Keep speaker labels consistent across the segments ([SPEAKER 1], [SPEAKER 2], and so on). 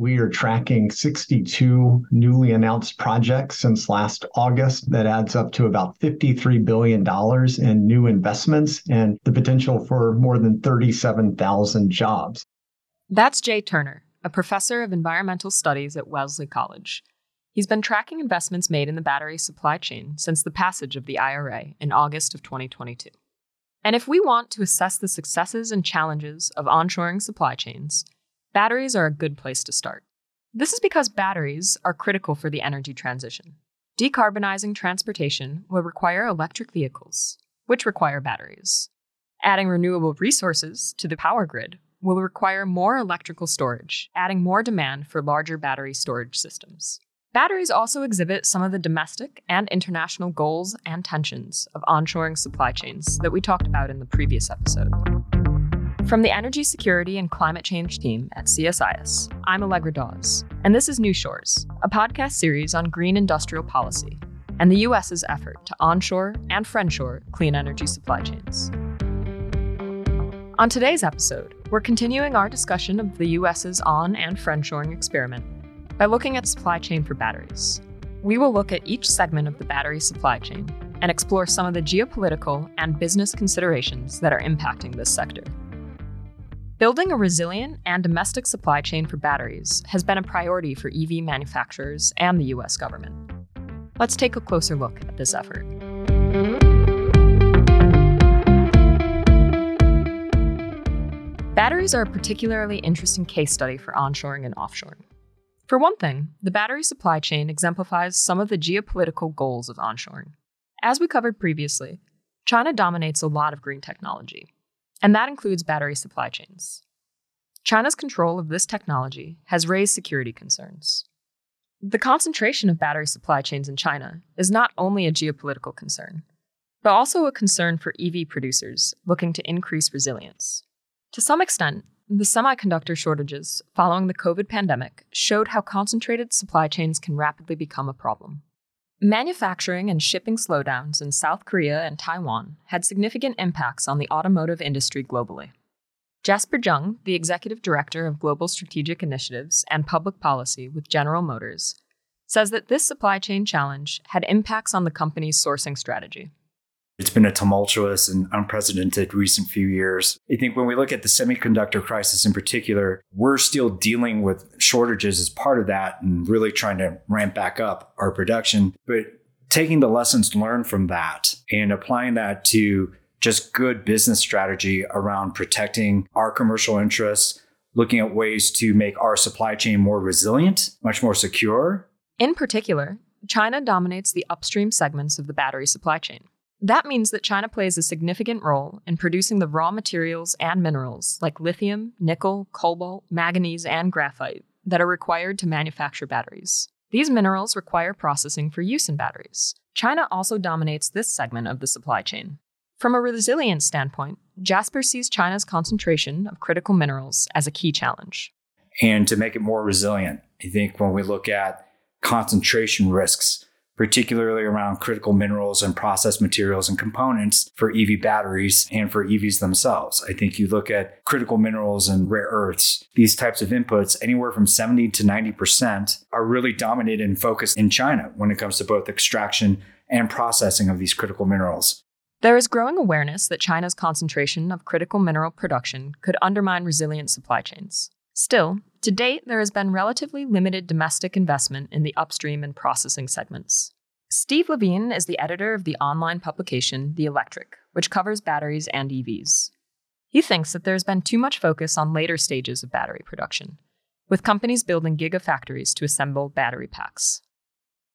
[SPEAKER 1] We are tracking 62 newly announced projects since last August. That adds up to about $53 billion in new investments and the potential for more than 37,000 jobs.
[SPEAKER 2] That's Jay Turner, a professor of environmental studies at Wellesley College. He's been tracking investments made in the battery supply chain since the passage of the IRA in August of 2022. And if we want to assess the successes and challenges of onshoring supply chains, batteries are a good place to start. This is because batteries are critical for the energy transition. Decarbonizing transportation will require electric vehicles, which require batteries. Adding renewable resources to the power grid will require more electrical storage, adding more demand for larger battery storage systems. Batteries also exhibit some of the domestic and international goals and tensions of onshoring supply chains that we talked about in the previous episode. From the Energy Security and Climate Change team at CSIS, I'm Allegra Dawes, and this is New Shores, a podcast series on green industrial policy and the US's effort to onshore and friendshore clean energy supply chains. On today's episode, we're continuing our discussion of the US's on and friendshoring experiment by looking at supply chain for batteries. We will look at each segment of the battery supply chain and explore some of the geopolitical and business considerations that are impacting this sector. Building a resilient and domestic supply chain for batteries has been a priority for EV manufacturers and the US government. Let's take a closer look at this effort. Batteries are a particularly interesting case study for onshoring and offshoring. For one thing, the battery supply chain exemplifies some of the geopolitical goals of onshoring. As we covered previously, China dominates a lot of green technology, and that includes battery supply chains. China's control of this technology has raised security concerns. The concentration of battery supply chains in China is not only a geopolitical concern, but also a concern for EV producers looking to increase resilience. To some extent, the semiconductor shortages following the COVID pandemic showed how concentrated supply chains can rapidly become a problem. Manufacturing and shipping slowdowns in South Korea and Taiwan had significant impacts on the automotive industry globally. Jasper Jung, the executive director of Global Strategic Initiatives and Public Policy with General Motors, says that this supply chain challenge had impacts on the company's sourcing strategy.
[SPEAKER 3] It's been a tumultuous and unprecedented recent few years. I think when we look at the semiconductor crisis in particular, we're still dealing with shortages as part of that and really trying to ramp back up our production. But taking the lessons learned from that and applying that to just good business strategy around protecting our commercial interests, looking at ways to make our supply chain more resilient, much more secure.
[SPEAKER 2] In particular, China dominates the upstream segments of the battery supply chain. That means that China plays a significant role in producing the raw materials and minerals like lithium, nickel, cobalt, manganese, and graphite that are required to manufacture batteries. These minerals require processing for use in batteries. China also dominates this segment of the supply chain. From a resilience standpoint, Jasper sees China's concentration of critical minerals as a key challenge.
[SPEAKER 3] And to make it more resilient, I think when we look at concentration risks, particularly around critical minerals and process materials and components for EV batteries and for EVs themselves. I think you look at critical minerals and rare earths, these types of inputs, anywhere from 70 to 90% are really dominated and focused in China when it comes to both extraction and processing of these critical minerals.
[SPEAKER 2] There is growing awareness that China's concentration of critical mineral production could undermine resilient supply chains. Still, to date, there has been relatively limited domestic investment in the upstream and processing segments. Steve LeVine is the editor of the online publication The Electric, which covers batteries and EVs. He thinks that there's been too much focus on later stages of battery production, with companies building gigafactories to assemble battery packs.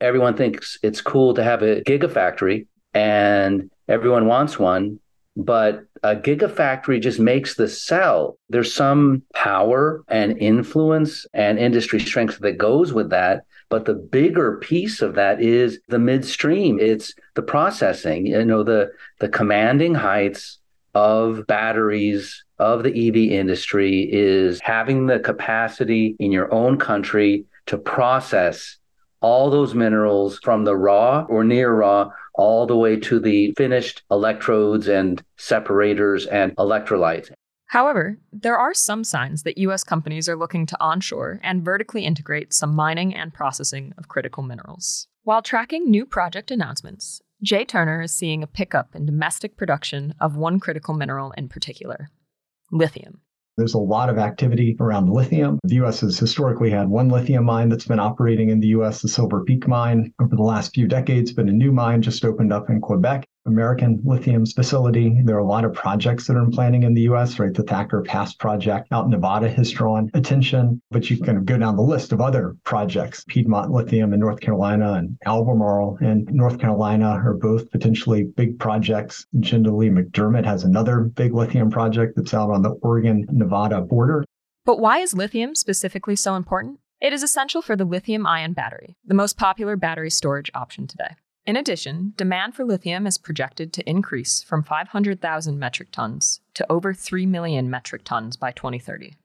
[SPEAKER 4] Everyone thinks it's cool to have a gigafactory, and everyone wants one, but a gigafactory just makes the cell. There's some power and influence and industry strength that goes with that. But the bigger piece of that is the midstream. It's the processing, you know, the the commanding heights of batteries of the EV industry is having the capacity in your own country to process all those minerals from the raw or near raw all the way to the finished electrodes and separators and electrolytes.
[SPEAKER 2] However, there are some signs that U.S. companies are looking to onshore and vertically integrate some mining and processing of critical minerals. While tracking new project announcements, Jay Turner is seeing a pickup in domestic production of one critical mineral in particular lithium.
[SPEAKER 1] There's a lot of activity around lithium. The U.S. has historically had one lithium mine that's been operating in the U.S., the Silver Peak mine, over the last few decades, but a new mine just opened up in Quebec. American Lithium's facility. There are a lot of projects that are in planning in the US, right? The Thacker Pass project out in Nevada has drawn attention, but you can go down the list of other projects. Piedmont Lithium in North Carolina and Albemarle in North Carolina are both potentially big projects. Jindalee McDermitt has another big lithium project that's out on the Oregon Nevada border.
[SPEAKER 2] But why is lithium specifically so important? It is essential for the lithium ion battery, the most popular battery storage option today. In addition, demand for lithium is projected to increase from 500,000 metric tons to over 3 million metric tons by 2030.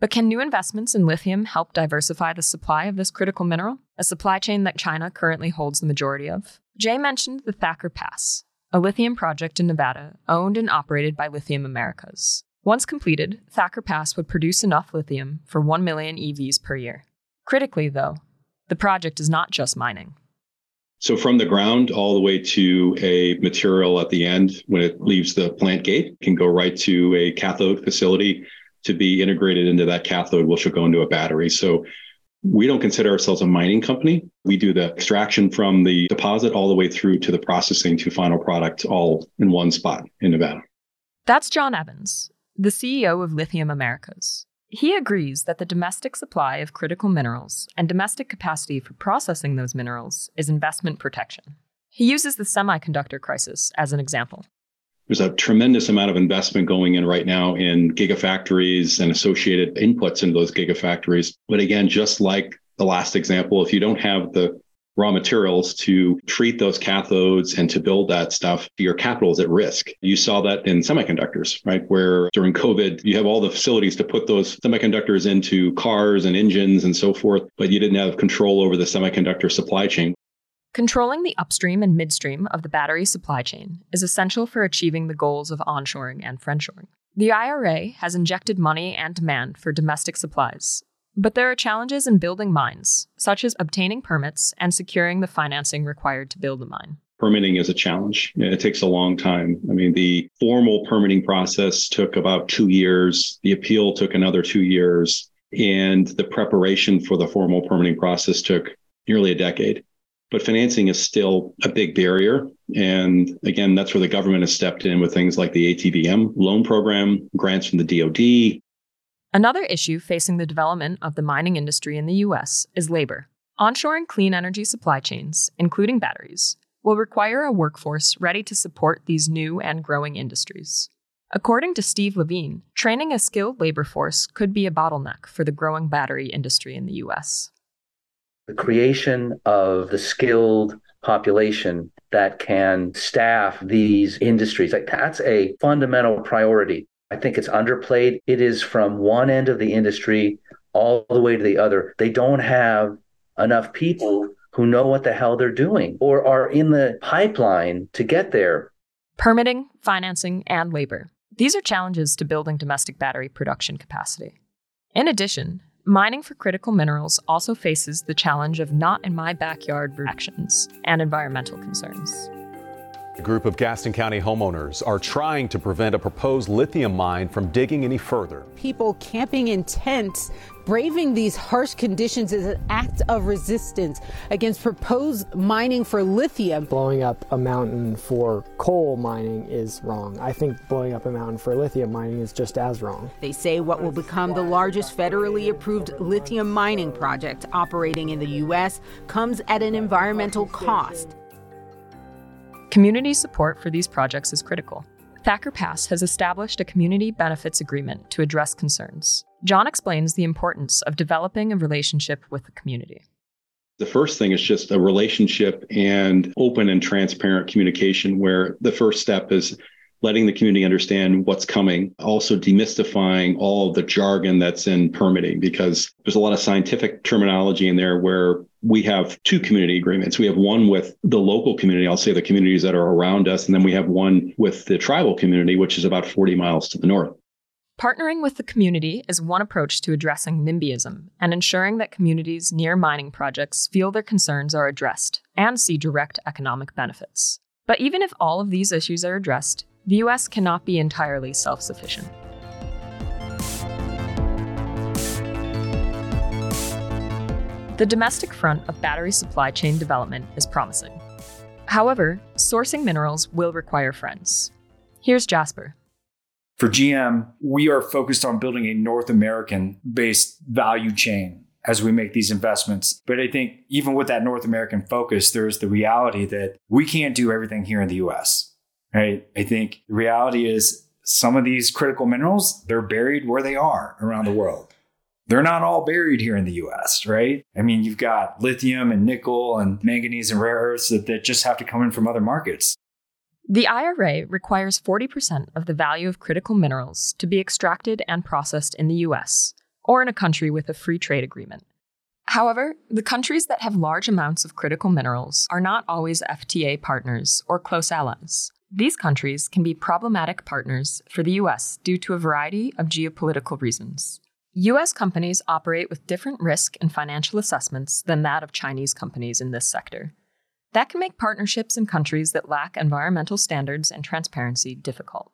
[SPEAKER 2] But can new investments in lithium help diversify the supply of this critical mineral, a supply chain that China currently holds the majority of? Jay mentioned the Thacker Pass, a lithium project in Nevada owned and operated by Lithium Americas. Once completed, Thacker Pass would produce enough lithium for 1 million EVs per year. Critically, though, the project is not just mining.
[SPEAKER 5] So from the ground all the way to a material at the end, when it leaves the plant gate, can go right to a cathode facility to be integrated into that cathode, which will go into a battery. So we don't consider ourselves a mining company. We do the extraction from the deposit all the way through to the processing to final product all in one spot in Nevada.
[SPEAKER 2] That's Jon Evans, the CEO of Lithium Americas. He agrees that the domestic supply of critical minerals and domestic capacity for processing those minerals is investment protection. He uses the semiconductor crisis as an example.
[SPEAKER 5] There's a tremendous amount of investment going in right now in gigafactories and associated inputs into those gigafactories. But again, just like the last example, if you don't have the raw materials to treat those cathodes and to build that stuff, your capital is at risk. You saw that in semiconductors, right? Where during COVID, you have all the facilities to put those semiconductors into cars and engines and so forth, but you didn't have control over the semiconductor supply chain.
[SPEAKER 2] Controlling the upstream and midstream of the battery supply chain is essential for achieving the goals of onshoring and friendshoring. The IRA has injected money and demand for domestic supplies, but there are challenges in building mines, such as obtaining permits and securing the financing required to build a mine.
[SPEAKER 5] Permitting is a challenge. It takes a long time. I mean, the formal permitting process took about two years, the appeal took another two years, and the preparation for the formal permitting process took nearly a decade. But financing is still a big barrier. And again, that's where the government has stepped in with things like the ATVM loan program, grants from the DoD,
[SPEAKER 2] Another issue facing the development of the mining industry in the U.S. is labor. Onshoring clean energy supply chains, including batteries, will require a workforce ready to support these new and growing industries. According to Steve LeVine, training a skilled labor force could be a bottleneck for the growing battery industry in the U.S.
[SPEAKER 4] The creation of the skilled population that can staff these industries, like that's a fundamental priority I think it's underplayed. It is from one end of the industry all the way to the other. They don't have enough people who know what the hell they're doing or are in the pipeline to get there.
[SPEAKER 2] Permitting, financing, and labor. These are challenges to building domestic battery production capacity. In addition, mining for critical minerals also faces the challenge of not in my backyard actions and environmental concerns.
[SPEAKER 6] A group of Gaston County homeowners are trying to prevent a proposed lithium mine from digging any further.
[SPEAKER 7] People camping in tents, braving these harsh conditions is an act of resistance against proposed mining for lithium.
[SPEAKER 8] Blowing up a mountain for coal mining is wrong. I think blowing up a mountain for lithium mining is just as wrong.
[SPEAKER 7] They say what will become the largest federally approved lithium mining project operating in the U.S. comes at an environmental cost.
[SPEAKER 2] Community support for these projects is critical. Thacker Pass has established a community benefits agreement to address concerns. Jon explains the importance of developing a relationship with the community.
[SPEAKER 5] The first thing is just a relationship and open and transparent communication, where the first step is letting the community understand what's coming, also demystifying all the jargon that's in permitting, because there's a lot of scientific terminology in there where we have two community agreements. We have one with the local community, I'll say the communities that are around us, and then we have one with the tribal community, which is about 40 miles to the north.
[SPEAKER 2] Partnering with the community is one approach to addressing NIMBYism and ensuring that communities near mining projects feel their concerns are addressed and see direct economic benefits. But even if all of these issues are addressed, the US cannot be entirely self sufficient. The domestic front of battery supply chain development is promising. However, sourcing minerals will require friends. Here's Jasper.
[SPEAKER 3] For GM, we are focused on building a North American based value chain as we make these investments. But I think even with that North American focus, there's the reality that we can't do everything here in the US, right? I think the reality is some of these critical minerals, they're buried where they are around the world. They're not all buried here in the US, right? I mean, you've got lithium and nickel and manganese and rare earths that, that just have to come in from other markets.
[SPEAKER 2] The IRA requires 40% of the value of critical minerals to be extracted and processed in the US, or in a country with a free trade agreement. However, the countries that have large amounts of critical minerals are not always FTA partners or close allies. These countries can be problematic partners for the US due to a variety of geopolitical reasons. US companies operate with different risk and financial assessments than that of Chinese companies in this sector. That can make partnerships in countries that lack environmental standards and transparency difficult.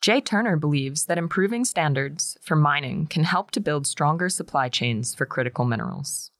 [SPEAKER 2] Jay Turner believes that improving standards for mining can help to build stronger supply chains for critical minerals.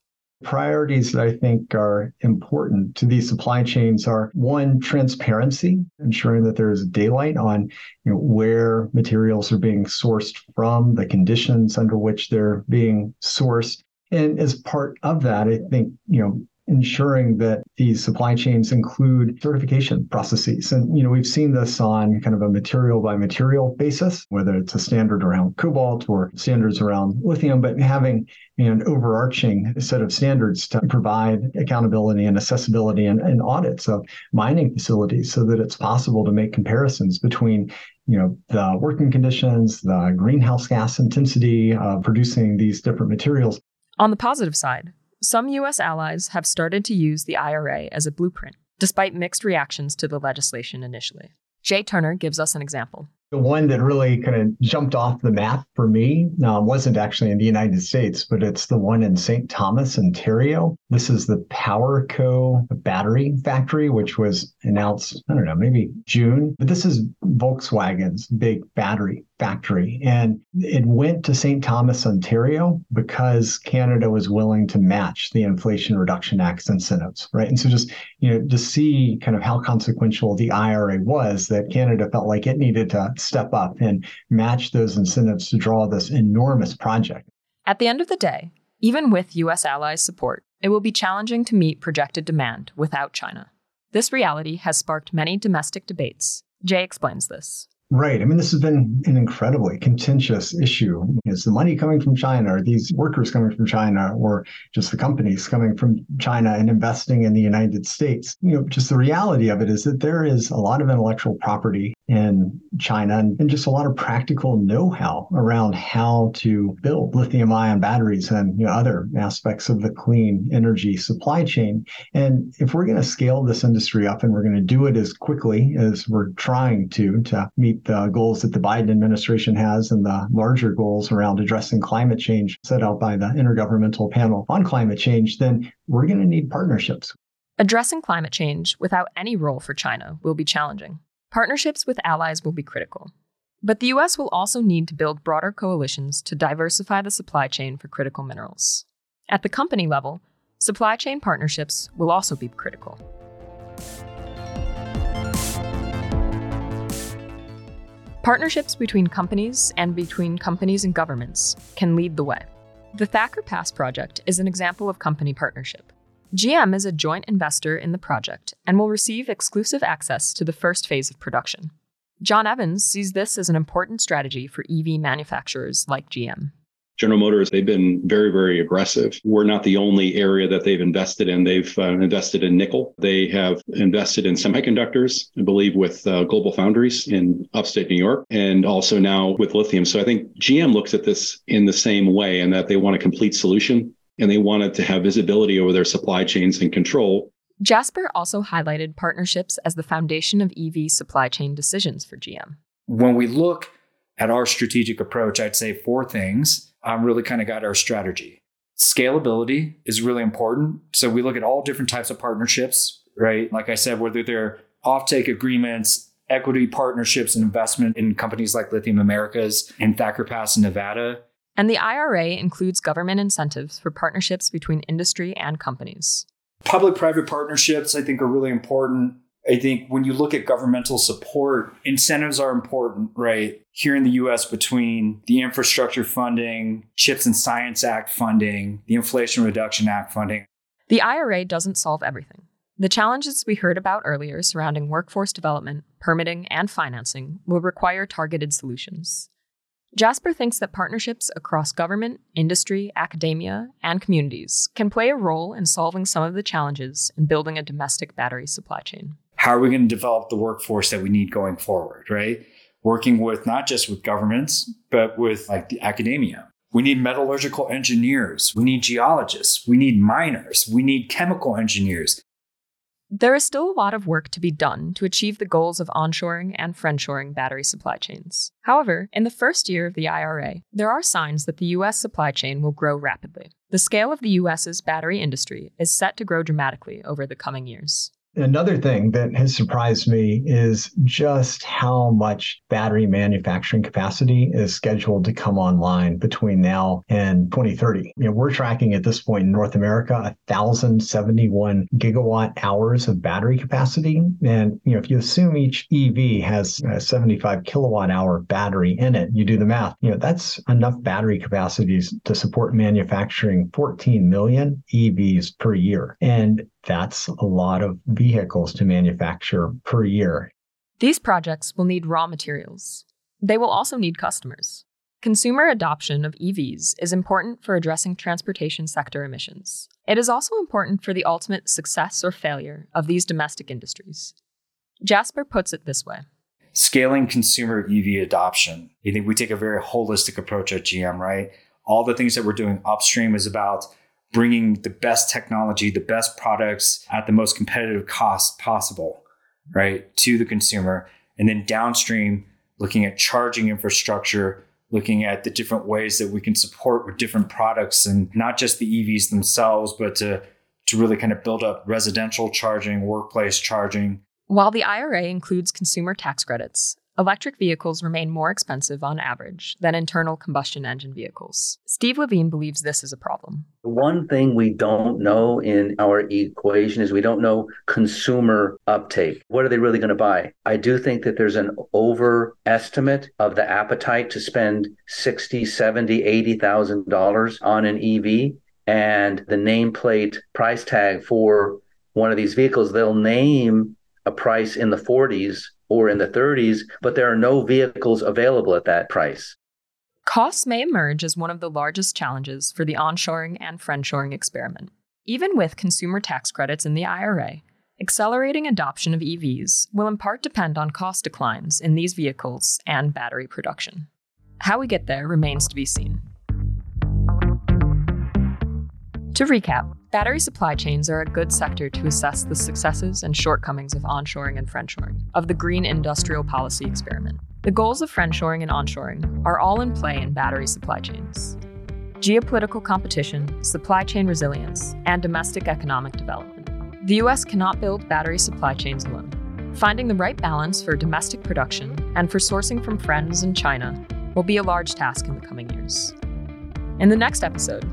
[SPEAKER 1] Priorities that I think are important to these supply chains are one, transparency, ensuring that there's daylight on you know, where materials are being sourced from, the conditions under which they're being sourced. And as part of that, I think, you know, ensuring that these supply chains include certification processes. And, you know, we've seen this on kind of a material by material basis, whether it's a standard around cobalt or standards around lithium, but having an overarching set of standards to provide accountability and accessibility and, and audits of mining facilities so that it's possible to make comparisons between you know the working conditions the greenhouse gas intensity of producing these different materials
[SPEAKER 2] on the positive side some U.S. allies have started to use the IRA as a blueprint, despite mixed reactions to the legislation initially. Jay Turner gives us an example.
[SPEAKER 1] The one that really kind of jumped off the map for me uh, wasn't actually in the United States, but it's the one in St. Thomas, Ontario. This is the PowerCo battery factory, which was announced, I don't know, maybe June. But this is Volkswagen's big battery factory. And it went to St. Thomas, Ontario, because Canada was willing to match the Inflation Reduction Act's incentives, right? And so just, you know, to see kind of how consequential the IRA was that Canada felt like it needed to step up and match those incentives to draw this enormous project.
[SPEAKER 2] At the end of the day, even with US allies' support, it will be challenging to meet projected demand without China. This reality has sparked many domestic debates. Jay explains this.
[SPEAKER 1] Right. I mean, this has been an incredibly contentious issue. Is the money coming from China? Are these workers coming from China or just the companies coming from China and investing in the United States? You know, just the reality of it is that there is a lot of intellectual property in China and, and just a lot of practical know-how around how to build lithium ion batteries and you know, other aspects of the clean energy supply chain. And if we're going to scale this industry up and we're going to do it as quickly as we're trying to to meet the goals that the Biden administration has and the larger goals around addressing climate change set out by the Intergovernmental Panel on Climate Change, then we're going to need partnerships.
[SPEAKER 2] Addressing climate change without any role for China will be challenging. Partnerships with allies will be critical. But the US will also need to build broader coalitions to diversify the supply chain for critical minerals. At the company level, supply chain partnerships will also be critical. Partnerships between companies and between companies and governments can lead the way. The Thacker Pass project is an example of company partnership. GM is a joint investor in the project and will receive exclusive access to the first phase of production. Jon Evans sees this as an important strategy for EV manufacturers like GM.
[SPEAKER 5] General Motors, they've been very, very aggressive. We're not the only area that they've invested in. They've uh, invested in nickel. They have invested in semiconductors, I believe, with uh, Global Foundries in upstate New York, and also now with lithium. So I think GM looks at this in the same way, and that they want a complete solution and they wanted to have visibility over their supply chains and control.
[SPEAKER 2] Jasper also highlighted partnerships as the foundation of EV supply chain decisions for GM.
[SPEAKER 3] When we look At our strategic approach, I'd say four things um, really kind of got our strategy. Scalability is really important. So we look at all different types of partnerships, right? Like I said, whether they're offtake agreements, equity partnerships, and investment in companies like Lithium Americas and Thacker Pass in Nevada.
[SPEAKER 2] And the IRA includes government incentives for partnerships between industry and companies.
[SPEAKER 3] Public private partnerships, I think, are really important. I think when you look at governmental support, incentives are important, right? Here in the US, between the infrastructure funding, CHIPS and Science Act funding, the Inflation Reduction Act funding.
[SPEAKER 2] The IRA doesn't solve everything. The challenges we heard about earlier surrounding workforce development, permitting, and financing will require targeted solutions. Jasper thinks that partnerships across government, industry, academia, and communities can play a role in solving some of the challenges in building a domestic battery supply chain
[SPEAKER 3] how are we going to develop the workforce that we need going forward, right? Working with not just with governments, but with like the academia. We need metallurgical engineers. We need geologists. We need miners. We need chemical engineers.
[SPEAKER 2] There is still a lot of work to be done to achieve the goals of onshoring and friendshoring battery supply chains. However, in the first year of the IRA, there are signs that the US supply chain will grow rapidly. The scale of the US's battery industry is set to grow dramatically over the coming years.
[SPEAKER 1] Another thing that has surprised me is just how much battery manufacturing capacity is scheduled to come online between now and 2030. You know, we're tracking at this point in North America 1,071 gigawatt hours of battery capacity. And, you know, if you assume each EV has a 75 kilowatt hour battery in it, you do the math, you know, that's enough battery capacities to support manufacturing 14 million EVs per year. And that's a lot of vehicles to manufacture per year.
[SPEAKER 2] These projects will need raw materials. They will also need customers. Consumer adoption of EVs is important for addressing transportation sector emissions. It is also important for the ultimate success or failure of these domestic industries. Jasper puts it this way
[SPEAKER 3] Scaling consumer EV adoption. I think we take a very holistic approach at GM, right? All the things that we're doing upstream is about bringing the best technology, the best products at the most competitive cost possible, right, to the consumer. And then downstream, looking at charging infrastructure, looking at the different ways that we can support with different products and not just the EVs themselves, but to, to really kind of build up residential charging, workplace charging.
[SPEAKER 2] While the IRA includes consumer tax credits, electric vehicles remain more expensive on average than internal combustion engine vehicles. Steve LeVine believes this is a problem.
[SPEAKER 4] One thing we don't know in our equation is we don't know consumer uptake. What are they really going to buy? I do think that there's an overestimate of the appetite to spend 60, 70, 80,000 dollars on an EV and the nameplate price tag for one of these vehicles they'll name a price in the 40s or in the 30s, but there are no vehicles available at that price.
[SPEAKER 2] Costs may emerge as one of the largest challenges for the onshoring and friendshoring experiment. Even with consumer tax credits in the IRA, accelerating adoption of EVs will in part depend on cost declines in these vehicles and battery production. How we get there remains to be seen. To recap, battery supply chains are a good sector to assess the successes and shortcomings of onshoring and friendshoring, of the green industrial policy experiment. The goals of friendshoring and onshoring are all in play in battery supply chains. Geopolitical competition, supply chain resilience, and domestic economic development. The US cannot build battery supply chains alone. Finding the right balance for domestic production and for sourcing from friends in China will be a large task in the coming years. In the next episode,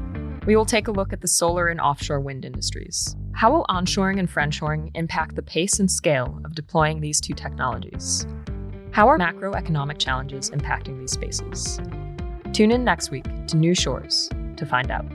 [SPEAKER 2] we will take a look at the solar and offshore wind industries. How will onshoring and friendshoring impact the pace and scale of deploying these two technologies? How are macroeconomic challenges impacting these spaces? Tune in next week to New Shores to find out.